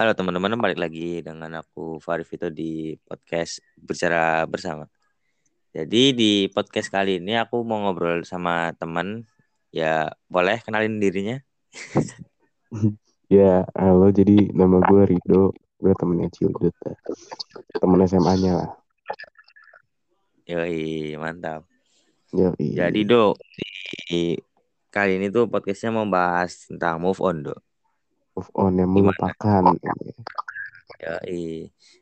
Halo teman-teman, balik lagi dengan aku Farif itu di podcast Bicara Bersama. Jadi di podcast kali ini aku mau ngobrol sama teman. Ya, boleh kenalin dirinya? ya, halo. Jadi nama gue Rido. Gue temennya Ciudut. Temen SMA-nya lah. Yoi, mantap. Yoi. Jadi, Do, di kali ini tuh podcastnya mau bahas tentang move on, Do move on yang melupakan. Ya,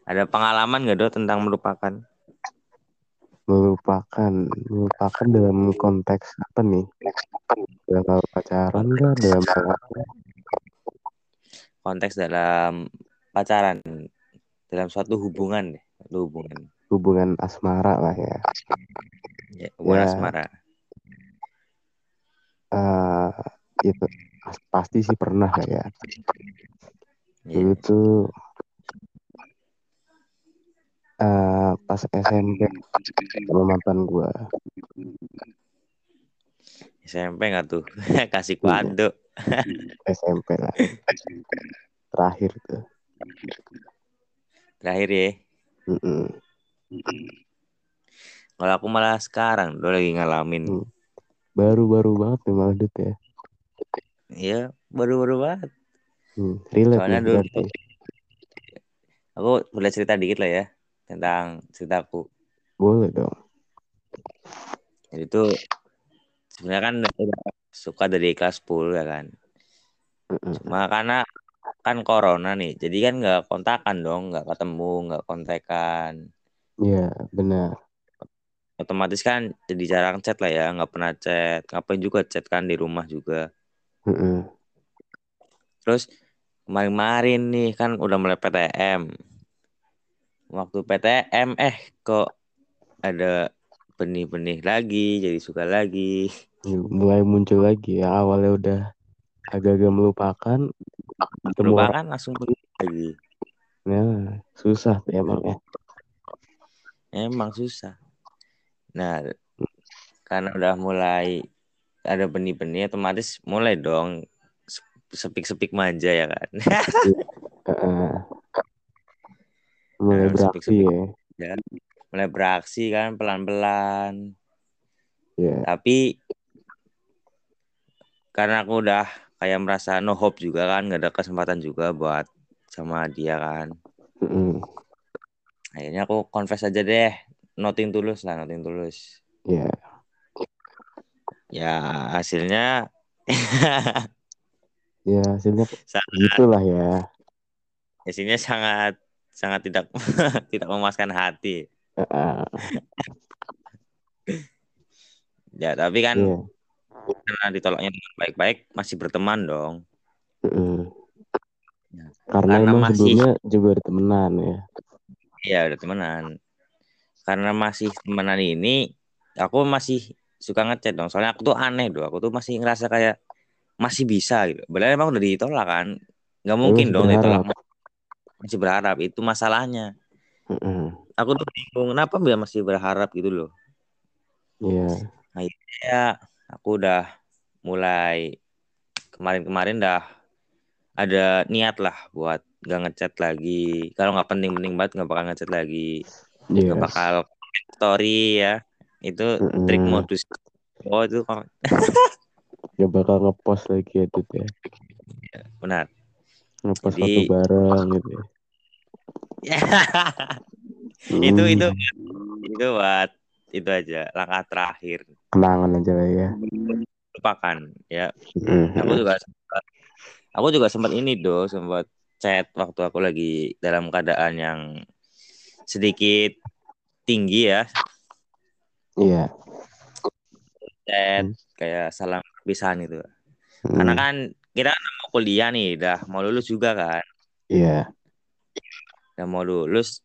ada pengalaman gak do tentang melupakan? Melupakan, melupakan dalam konteks apa nih? Dalam pacaran gak? Dalam? Konteks dalam pacaran, dalam suatu hubungan deh, hubungan. Hubungan asmara lah ya. Ya, hubungan ya. asmara. Uh, itu pasti sih pernah ya. Yeah. dulu tuh uh, pas SMP sama mantan gue SMP nggak tuh? Kasih kuando SMP lah. Terakhir tuh. Terakhir ya? Mm -mm. kalau aku malah sekarang udah lagi ngalamin. Hmm. baru-baru banget nih malah ya Iya, baru-baru banget. Hmm, relate Soalnya dulu aku boleh cerita dikit lah ya tentang ceritaku. Boleh dong. Jadi itu sebenarnya kan suka dari kelas 10 ya kan. Cuma karena kan corona nih, jadi kan nggak kontakan dong, nggak ketemu, nggak kontekan. Iya, benar. Otomatis kan jadi jarang chat lah ya, nggak pernah chat. Ngapain juga chat kan di rumah juga. Mm-mm. Terus kemarin-kemarin nih kan udah mulai PTM. Waktu PTM eh kok ada benih-benih lagi, jadi suka lagi. Iya, mulai muncul lagi ya awalnya udah agak-agak melupakan. Melupakan langsung lagi. Nah, susah tuh emang ya. Emang susah. Nah, karena udah mulai ada benih-benih otomatis mulai dong sepik-sepik manja ya kan. uh, mulai nah, beraksi sepik -sepik ya. Mulai beraksi kan pelan-pelan. Yeah. Tapi karena aku udah kayak merasa no hope juga kan, nggak ada kesempatan juga buat sama dia kan. Mm. Akhirnya aku confess aja deh, noting tulus lah, noting tulus. Iya. Yeah ya hasilnya ya hasilnya sangat, gitulah ya. Hasilnya sangat sangat tidak tidak memuaskan hati. Ya tapi kan yeah. karena ditolaknya dengan baik-baik masih berteman dong. Ya. karena, karena emang masih, sebelumnya juga ada temenan ya. Iya udah temenan. Karena masih temenan ini aku masih suka ngechat dong. Soalnya aku tuh aneh doh aku tuh masih ngerasa kayak masih bisa gitu. Benar emang udah ditolak kan? Nggak mungkin dong ditolak. masih berharap itu masalahnya. Aku tuh bingung kenapa dia masih berharap gitu loh? Iya. Yeah. nah ya aku udah mulai kemarin-kemarin dah ada niat lah buat gak ngechat lagi. Kalau nggak penting-penting banget nggak bakal ngechat lagi. Yes. Iya. gak bakal story ya itu mm-hmm. trik modus. Oh itu ya bakal ngepost lagi itu ya. Benar. Ngepost Jadi... foto bareng gitu ya. Itu itu. Itu buat itu aja langkah terakhir. Kenangan aja lah ya. Lupakan ya. Mm-hmm. aku juga sempat aku juga sempat ini do sempat chat waktu aku lagi dalam keadaan yang sedikit tinggi ya Iya. Chat hmm. kayak salam perpisahan itu. Hmm. Karena kan kita kan mau kuliah nih, dah mau lulus juga kan. Iya. Udah mau lulus,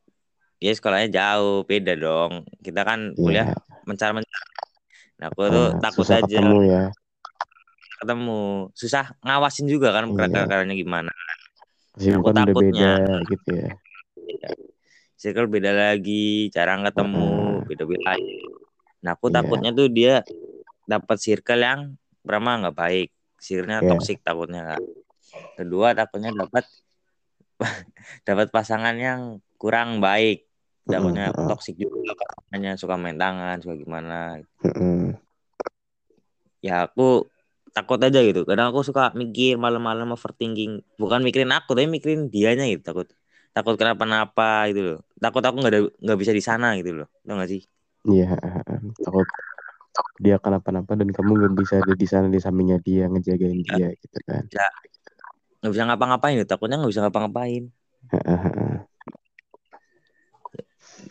ya sekolahnya jauh, beda dong. Kita kan kuliah yeah. mencar-mencar. Nah, aku tuh nah, takut aja. Ketemu ya. Ketemu, susah ngawasin juga kan yeah. caranya gimana. Nah, aku takutnya beda gitu ya. Iya. Circle beda lagi, cara ketemu, beda wilayah. Nah aku yeah. takutnya tuh dia dapat circle yang berapa nggak baik, circle-nya yeah. toxic takutnya kan. Kedua takutnya dapat dapat pasangan yang kurang baik. Takutnya Heeh, toksik juga pasangannya suka main tangan suka gimana. Heeh. ya aku takut aja gitu. Kadang aku suka mikir malam-malam overthinking. Bukan mikirin aku tapi mikirin dianya gitu takut. Takut kenapa-napa gitu loh. Takut aku nggak ada nggak bisa di sana gitu loh. Tau gak sih Iya, takut dia kenapa-napa dan kamu nggak bisa ada di sana di sampingnya dia ngejagain Ya. dia gitu kan. bisa nggak bisa ngapa-ngapain gitu takutnya nggak bisa ngapa-ngapain. Heeh.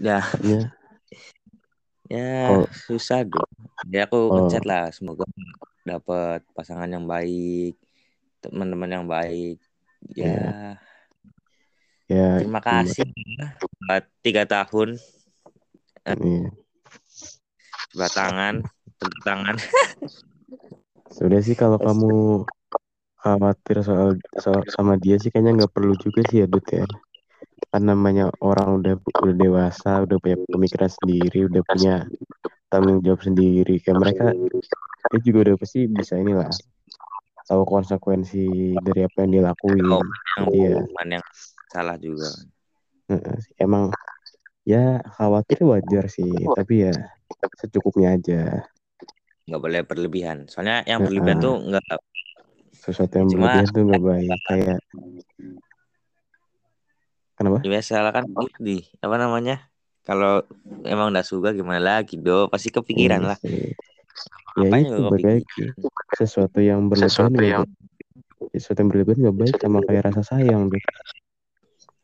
ya. Ya, ya Kalau- susah dong. Ya aku Oh. ngechat lah semoga dapat pasangan yang baik teman-teman yang baik. Ya. Ya terima gimana- kasih ya, buat tiga tahun. Iya. Sebelah tangan tepuk tangan Sudah sih kalau kamu khawatir soal, soal sama dia sih kayaknya nggak perlu juga sih ya Dut ya. Kan namanya orang udah udah dewasa, udah punya pemikiran sendiri, udah punya tanggung jawab sendiri. Kayak mereka dia juga udah pasti bisa inilah tahu konsekuensi dari apa yang dia lakuin. yang Jadi ya bukan yang salah juga emang ya khawatir wajar sih, tapi ya secukupnya aja. nggak boleh berlebihan soalnya yang Heeh. berlebihan tuh nggak Sesuatu yang Cuma- berlebihan tuh nggak baik. Kayak kenapa? biasa kan di apa namanya kalau emang udah suka gimana lagi do pasti kepikiran Iya lah. Ya Apanya itu lagi. Sesuatu yang berlebihan Sesuatu yang- baik. Sesuatu yang berlebihan nggak baik sama kayak rasa sayang deh.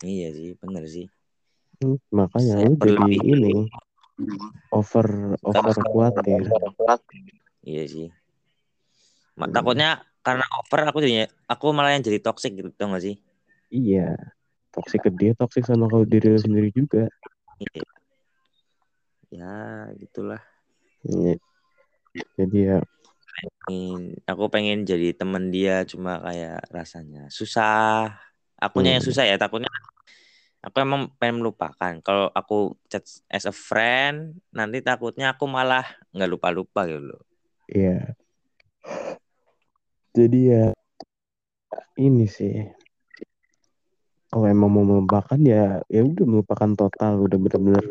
iya sih bener sih Hmm, makanya Saya lu jadi ini over over khawatir. iya sih Ma- takutnya karena over aku jadinya aku malah yang jadi toxic gitu tau gak sih Iya. Toksik ke dia, toksik sama kalau diri sendiri juga. Iya. ya gitulah Iya. Jadi ya Pengen- aku pengen jadi temen dia cuma kayak rasanya susah akunya yang Hmm. susah ya takutnya aku emang pengen melupakan kalau aku chat as a friend nanti takutnya aku malah nggak lupa lupa gitu loh Iya. Jadi ya ini sih. Kalau emang mau melupakan ya ya udah melupakan total, udah bener-bener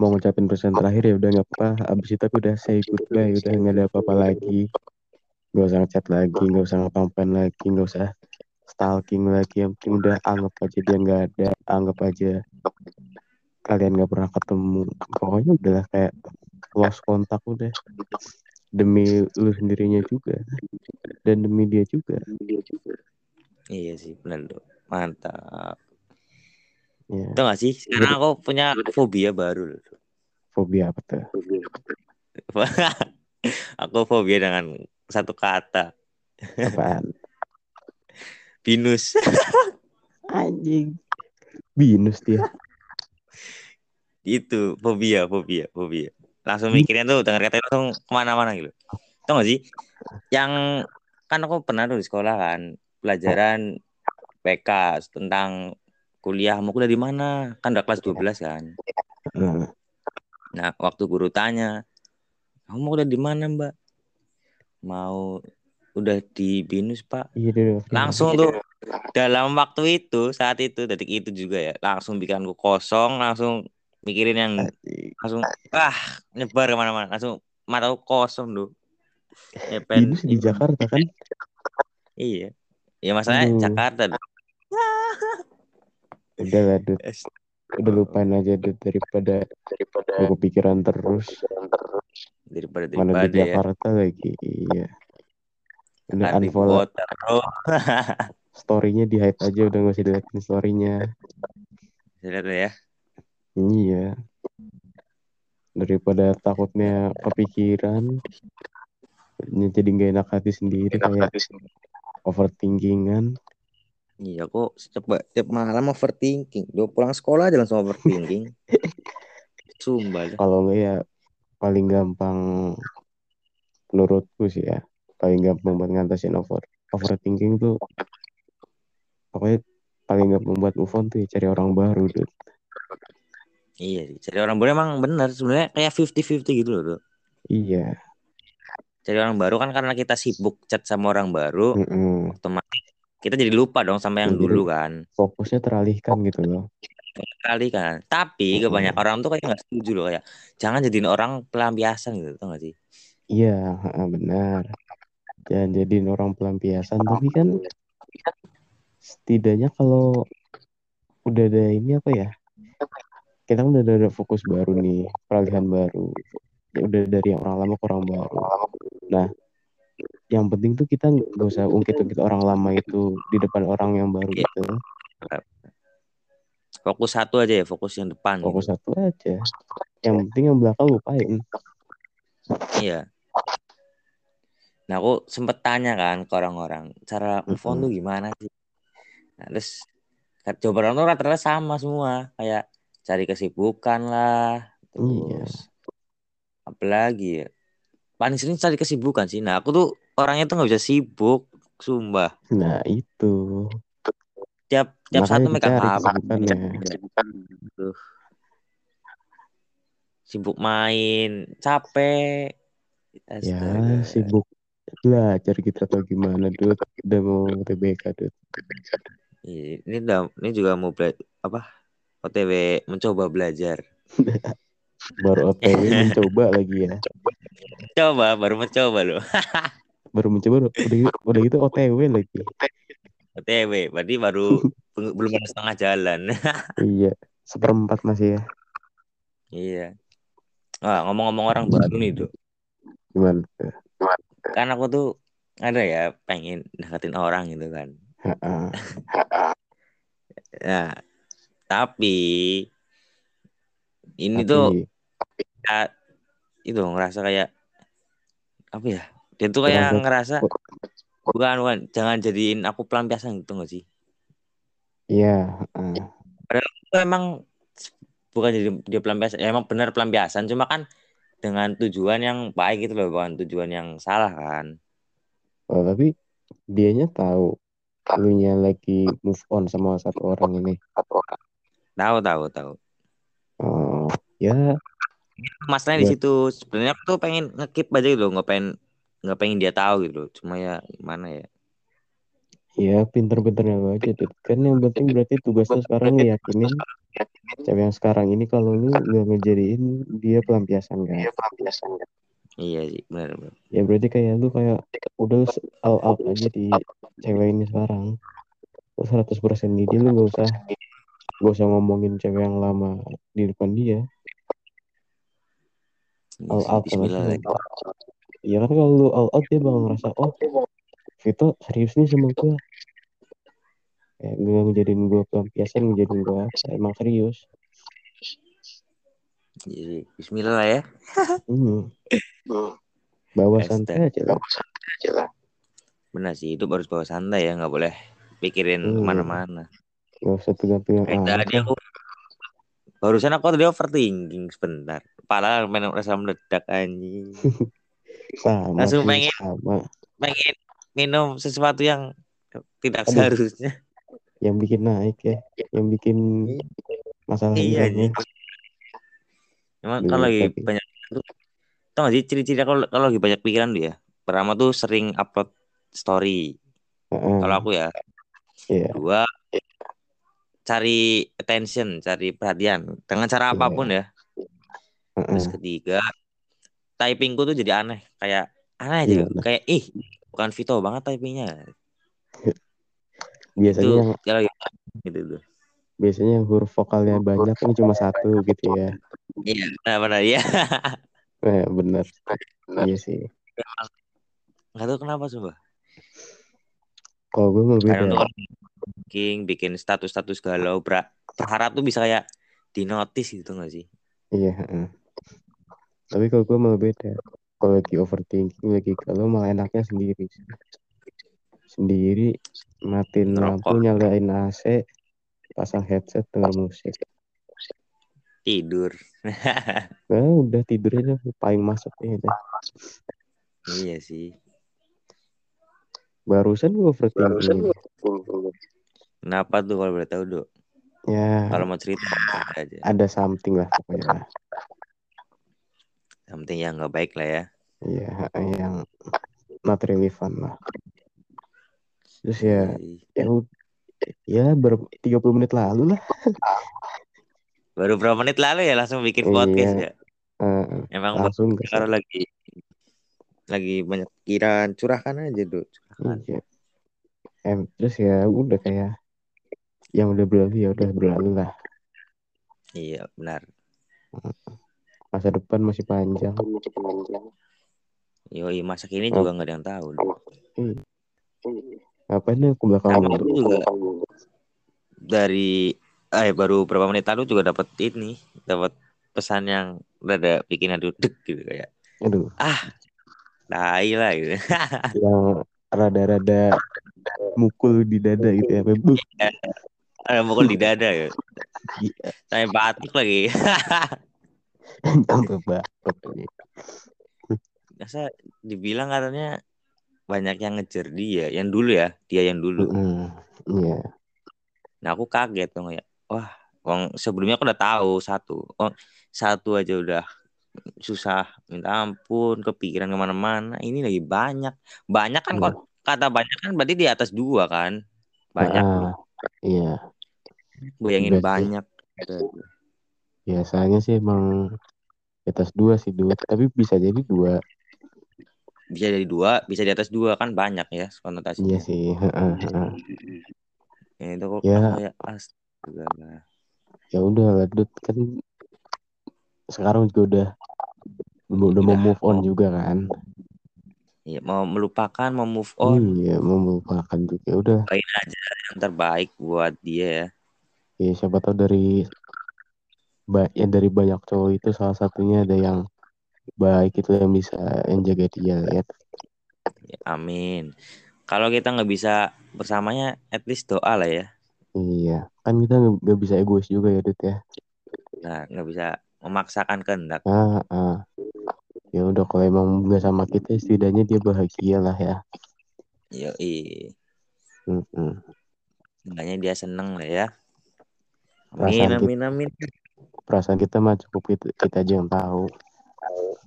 mau ngucapin pesan terakhir ya udah nggak apa. Abis itu aku udah say goodbye, udah nggak ada apa-apa lagi. Gak usah ngechat lagi, nggak usah ngapain lagi, nggak usah stalking lagi. Yang penting udah anggap aja dia nggak ada, anggap aja kalian nggak pernah ketemu. Pokoknya udahlah kayak lost kontak udah. Demi lu sendirinya juga. Dan demi dia juga. Iya sih benar tuh mantap. Ya itu gak sih? Sekarang aku punya fobia baru fobia apa tuh? Aku fobia dengan satu kata. Apaan binus. Anjing. Binus dia. Itu fobia fobia fobia. Langsung mikirnya tuh dengar kata langsung ke mana-mana gitu. Tau gak sih? Yang kan aku pernah tuh di sekolah kan pelajaran PK tentang kuliah mau kuliah di mana? Kan udah kelas 12 kan. Nah, nah waktu guru tanya kamu mau kuliah di mana mbak? Mau udah di binus pak. Iya udah langsung tuh dalam waktu itu saat itu detik itu juga ya langsung bikinku kosong langsung mikirin yang langsung ah nyebar ke mana-mana. Langsung mataku kosong tuh ya, pen- binus di Jakarta kan? Iya. Ya masalahnya Aduh. Jakarta dong. udah lah Dut. udah lupain aja Dut daripada daripada gue kepikiran terus. daripada mana daripada di ya. Jakarta lagi iya ibu unfollow. storynya di hide aja udah gak usah diliatin storynya. Lihat ya. Iya. Daripada takutnya kepikiran jadi gak enak hati sendiri enak kayak hati sendiri. overthinkingan. Iya kok coba tiap malam overthinking. Duh, pulang sekolah aja langsung overthinking. Sumpah kalau enggak ya paling gampang menurutku sih ya paling gampang buat ngatasin over overthinking tuh pokoknya paling gampang buat move on tuh ya cari orang baru Dut. iya sih cari orang baru emang bener sebenarnya kayak 50-50 gitu loh tuh. iya cari orang baru kan karena kita sibuk chat sama orang baru Mm-mm. otomatis kita jadi lupa dong sama yang Ya, jadi dulu kan fokusnya teralihkan gitu loh. kali kan tapi Mm-mm. kebanyakan orang tuh kayak nggak setuju loh kayak jangan jadiin orang pelampiasan gitu tau gak sih Iya, benar. Jangan jadiin orang pelampiasan, tapi kan setidaknya kalau udah ada ini apa ya? Kita kan udah ada fokus baru nih, peralihan baru. Ya udah dari yang orang lama ke orang baru. Nah, yang penting tuh kita nggak usah ungkit-ungkit orang lama itu di depan orang yang baru Iya. gitu. fokus satu aja ya fokus yang depan Fokus gitu satu aja. Yang penting yang belakang lupain. iya nah aku sempet tanya kan ke orang-orang cara move on tuh gimana sih nah, terus jawaban orang tuh rata-rata sama semua kayak cari kesibukan lah Iya. terus apalagi ya paling sering cari kesibukan sih nah aku tuh orangnya tuh nggak bisa sibuk sumpah Nah, itu. tiap tiap Makanya satu megang dicari HP kesibukannya. Tuh. sibuk main capek Ya, sibuk belajar gitu atau gimana, Dut. Udah mau TBK, Dut. Iya, ini udah ini juga mau bela apa OTW mencoba belajar Baru OTW mencoba lagi ya. coba baru mencoba loh Baru mencoba, udah, gitu- udah gitu OTW lagi. OTW berarti baru bel- belum ada setengah jalan Iya, seperempat masih ya. iya ah ngomong-ngomong orang baru nih tuh Gimana? Kan aku tuh ada ya pengen deketin orang gitu kan. Nah tapi ini tuh Tapi, ya, itu ngerasa kayak apa ya dia tuh kayak Kurang ngerasa bukan bukan jangan jadiin aku pelampiasan gitu gak sih? Iya, ha-ha. itu emang bukan jadi dia pelampiasan ya emang benar pelampiasan cuma kan dengan tujuan yang baik gitu loh bukan tujuan yang salah kan. Oh, tapi dianya tahu lu nya lagi move on sama satu orang ini. tahu tahu tahu. Oh, ya, masalahnya di Buat- situ sebenarnya aku tuh pengen ngekip aja gitu loh nggak pengen nggak pengen dia tahu gitu loh. Cuma ya gimana ya ya pinter-pinternya lu aja, Dut. Kan yang penting berarti tugas lu sekarang ngeyakinin cewek yang sekarang ini kalau lu nggak ngejadiin dia pelampiasan kan. iya sih benar benar Ya berarti kayak lu kayak udah all out aja di cewek ini sekarang. Lu 100% di dia lu gak usah gak usah ngomongin cewek yang lama di depan dia. Iya All out sama Bismillah dia. lagi. Ya kan kalau lu all out dia bakal ngerasa oh Vito serius nih sama gue. Kayak gue ngejadiin gue pelampiasan ngejadiin gue apa emang serius. Iya sih. Bismillah lah ya Hmm. Bawa santai aja lah. benar sih itu harus bawa santai ya nggak boleh pikirin Hmm. ke mana-mana Gak usah pegang-pegang tadi aku barusan aku tadi overthinking sebentar kepala main rasa meledak anjing Sama Langsung sih, pengen. sama. pengen minum sesuatu yang tidak Aduh. seharusnya Yang bikin naik ya. Yang bikin masalah iya ya. anjing emang Duit kalau lagi lagi. banyak tuh tau gak sih ciri-ciri kalau kalau lagi banyak pikiran tuh ya pertama tuh sering upload story Heeh. kalau aku ya Iya. dua cari attention cari perhatian dengan cara Iya. apa pun ya terus ketiga typingku tuh jadi aneh kayak aneh aja Gimana? kayak ih bukan Vito banget typingnya Biasanya itu yang gitu tuh biasanya yang huruf vokalnya banyak ini cuma satu gitu ya. iya nah, benar ya Eh, bener. Iya sih. nggak tahu kenapa coba Kalau gue mau beda. bikin bikin status-status galau ber- berharap tuh bisa kayak di notice gitu nggak sih Iya. Tapi kalau gue malah beda. Kalau lagi overthinking lagi kalau malah enaknya sendiri. Sendiri matiin lampu, nyalain AC, pasang headset, denger musik. tidur Nah, udah tidur aja paling masuk ya udah. iya sih Barusan gue overthinking. kenapa tuh kalau boleh tahu dok Ya, kalau mau cerita aja ada something lah pokoknya. yang penting yang nggak baik lah ya Iya, yang not relevant lah. terus ya Iya. ya ya ber 30 menit lalu lah Baru berapa menit lalu ya langsung bikin Iya. podcast ya. Eh, Emang langsung kalau lagi lagi banyak pikiran curahkan aja tuh. Curahkan. iya em terus ya udah kayak yang udah berlalu ya udah berlalu lah Iya benar. masa depan masih panjang Yoi masa kini Oh. juga nggak ada yang tahu. ngapain nih aku belakang Sama aku juga dari eh baru berapa menit lalu juga dapat ini dapat pesan yang rada bikin aduh deg gitu kayak aduh tai lah gitu. yang rada-rada mukul di dada gitu ya Bebuk. Ada mukul di dada ya. Iya. Saya batuk lagi. sampai batuk Masa dibilang katanya banyak yang ngejar dia, yang dulu ya, dia yang dulu. Mm, iya Nah aku kaget dong ya. Wah, wong sebelumnya aku udah tahu satu. Oh, satu aja udah susah minta ampun, kepikiran ke mana-mana. Ini lagi banyak. Banyak kan Iya. kok kata banyak kan berarti di atas dua kan. Banyak loh. iya Bayangin sih. banyak. biasanya sih emang di atas dua sih dua tapi bisa jadi dua Bisa jadi dua, bisa di atas dua kan banyak ya konotasinya. iya sih heeh, heeh. Ya, itu kok Ya. kayak astaga. ya udah Ladut kan sekarang juga udah udah mau move on juga kan Iya, mau melupakan, mau move on, iya mau melupakan juga ya udah lain aja yang terbaik buat dia ya. ya siapa tahu dari ba ya dari banyak cowok itu salah satunya ada yang baik itu yang bisa yang jaga dia ya Ya, Amin. Kalau kita nggak bisa bersamanya, at least doa lah ya. iya kan kita nggak bisa egois juga ya Dut ya Nah, nggak bisa memaksakan kehendak. ah, ah. ya udah kalau emang nggak sama kita setidaknya dia bahagia lah ya Yoi. Mm-mm. Makanya dia seneng lah ya. Amin, Perasaan kita- amin, amin. perasaan kita mah cukup kita, kita aja yang tahu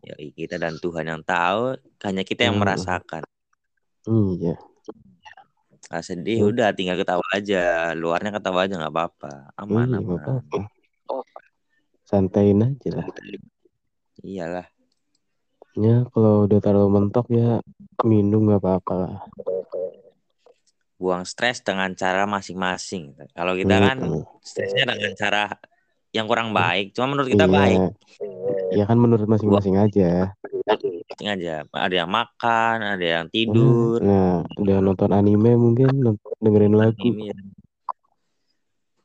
Yoi, kita dan Tuhan yang tahu, hanya kita yang Hmm. merasakan. iya Nah, sedih Hmm. udah tinggal ketawa aja, luarnya ketawa aja nggak apa-apa. Aman, iya aman. nggak apa-apa santain aja lah Iyalah. ya kalau udah terlalu mentok ya minum nggak apa-apa lah buang stres dengan cara masing-masing. Kalau kita kan Mm-mm. stresnya dengan cara yang kurang baik, cuma menurut kita iya baik. Ya kan menurut masing-masing aja Penting aja. Ada yang makan, ada yang tidur, nah udah nonton anime mungkin dengerin lagu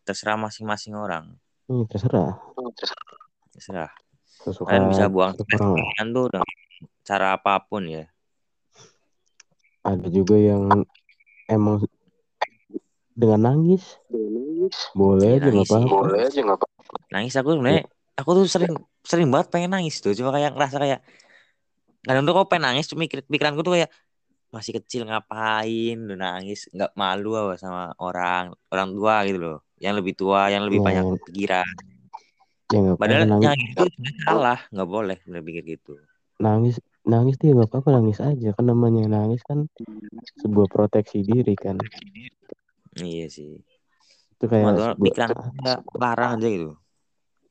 terserah masing-masing orang. Hmm, terserah Terserah. sesuka Kalian bisa buang kalian tuh dengan cara apa pun ya. ada juga yang emang dengan nangis boleh Iya, aja nggak nangis sih. apa-apa Nangis aku sebenarnya aku tuh sering sering banget pengen nangis tuh. Cuma kayak ngerasa kayak kadang tuh kok pengen nangis cuma mikir pikiranku tuh kayak masih kecil ngapain? Lu nangis nggak malu apa sama orang orang tua gitu loh. Yang lebih tua yang lebih Ya, banyak pikiran. Ya padahal nangis. yang itu salah nggak boleh bener pikir gitu. Nangis nangis dia nggak apa-apa nangis aja. Kan namanya nangis kan sebuah proteksi diri kan. Iya sih. Itu kayak sebuah pikiran larang aja gitu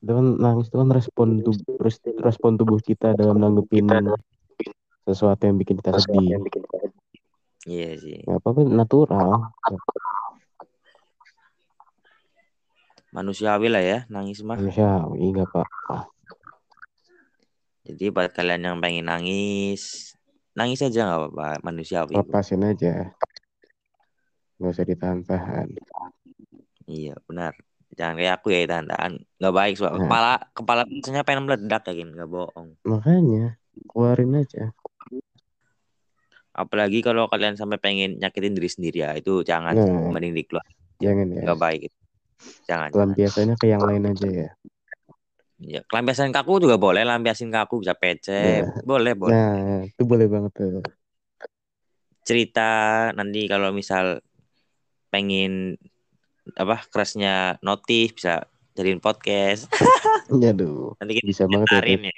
itu kan nangis itu kan respon tubuh respon tubuh kita dalam nanggepin sesuatu yang bikin kita sedih. Iya sih. Nggak apa-apa natural. Manusiawi lah ya nangis mah. Manusiawi nggak apa-apa. Jadi buat kalian yang pengen nangis nangis aja nggak apa-apa manusiawi. Lepasin aja. Nggak usah ditahan-tahan. Iya benar jangan kayak aku ya tahan nggak baik soal Nah. kepala kepala rasanya pengen meledak kayak gini nggak bohong. Makanya keluarin aja. Apalagi kalau kalian sampai pengen nyakitin diri sendiri ya itu jangan Nah. mending dikeluar jangan ya. Nggak baik. Jangan pelampiasannya ke yang lain aja ya. Ya kelampiasan kaku juga boleh lampiasin kaku bisa pece boleh boleh. Nah itu boleh banget tuh. Cerita nanti kalau misal pengen apa kerasnya notif bisa jadiin podcast Aduh, nanti kita bisa banget ya, komentarin ya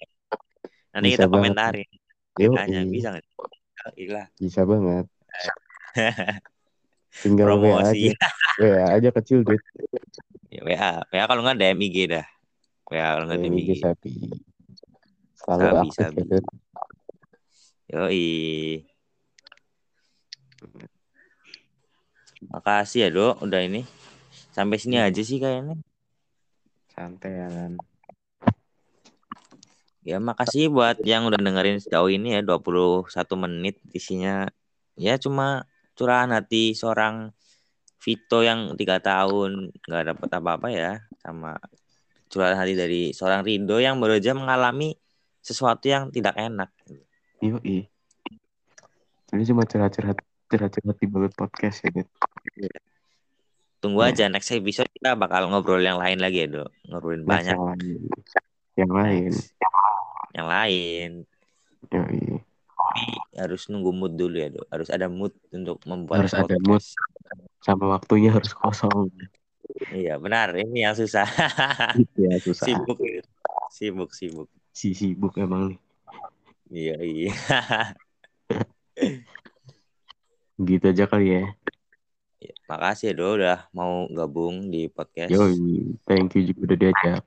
nanti Bisa kita banget. komentarin ceritanya bisa nggak Gila. bisa banget. Tinggal WA aja. promosi. WA aja kecil duit. Ya, WA, WA kalau nggak DM IG dah. WA kalau nggak DM IG. sapi. Selalu Sabi, aktif sabi. ya. Yoi. Makasih ya dok, udah ini. Sampai sini Iya. aja sih kayaknya. Santai ya kan. Ya makasih buat yang udah dengerin sejauh ini ya 21 menit isinya ya cuma curahan hati seorang Vito yang tiga tahun nggak dapat apa-apa ya sama curahan hati dari seorang Rido yang baru aja mengalami sesuatu yang tidak enak. Yoi. Ini cuma curhat-curhat curhat-curhat di balut podcast ya, Dut. Tunggu Ya. aja next episode kita bakal ngobrol yang lain lagi ya dok, ngobrolin banyak yang lain. Yang lain. yang lain. Yoi. Tapi harus nunggu mood dulu ya dok, harus ada mood untuk membuat Harus ada mood. Sama waktunya harus kosong. Iya benar, ini yang susah. Ya, susah. sibuk, sibuk, sibuk. Si sibuk emang nih. Iya iya. Gitu aja kali ya. Makasih ya dok udah mau gabung di podcast. Yoi. Thank you juga udah diajak.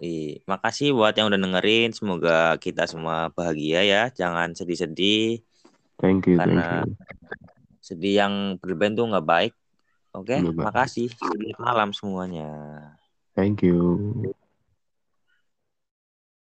Iya, Makasih buat yang udah dengerin. Semoga kita semua bahagia ya. Jangan sedih-sedih. Thank you, thank Karena- you. Sedih yang berlebihan tuh nggak baik. Oke, Nggak baik. makasih. Selamat malam semuanya. Thank you.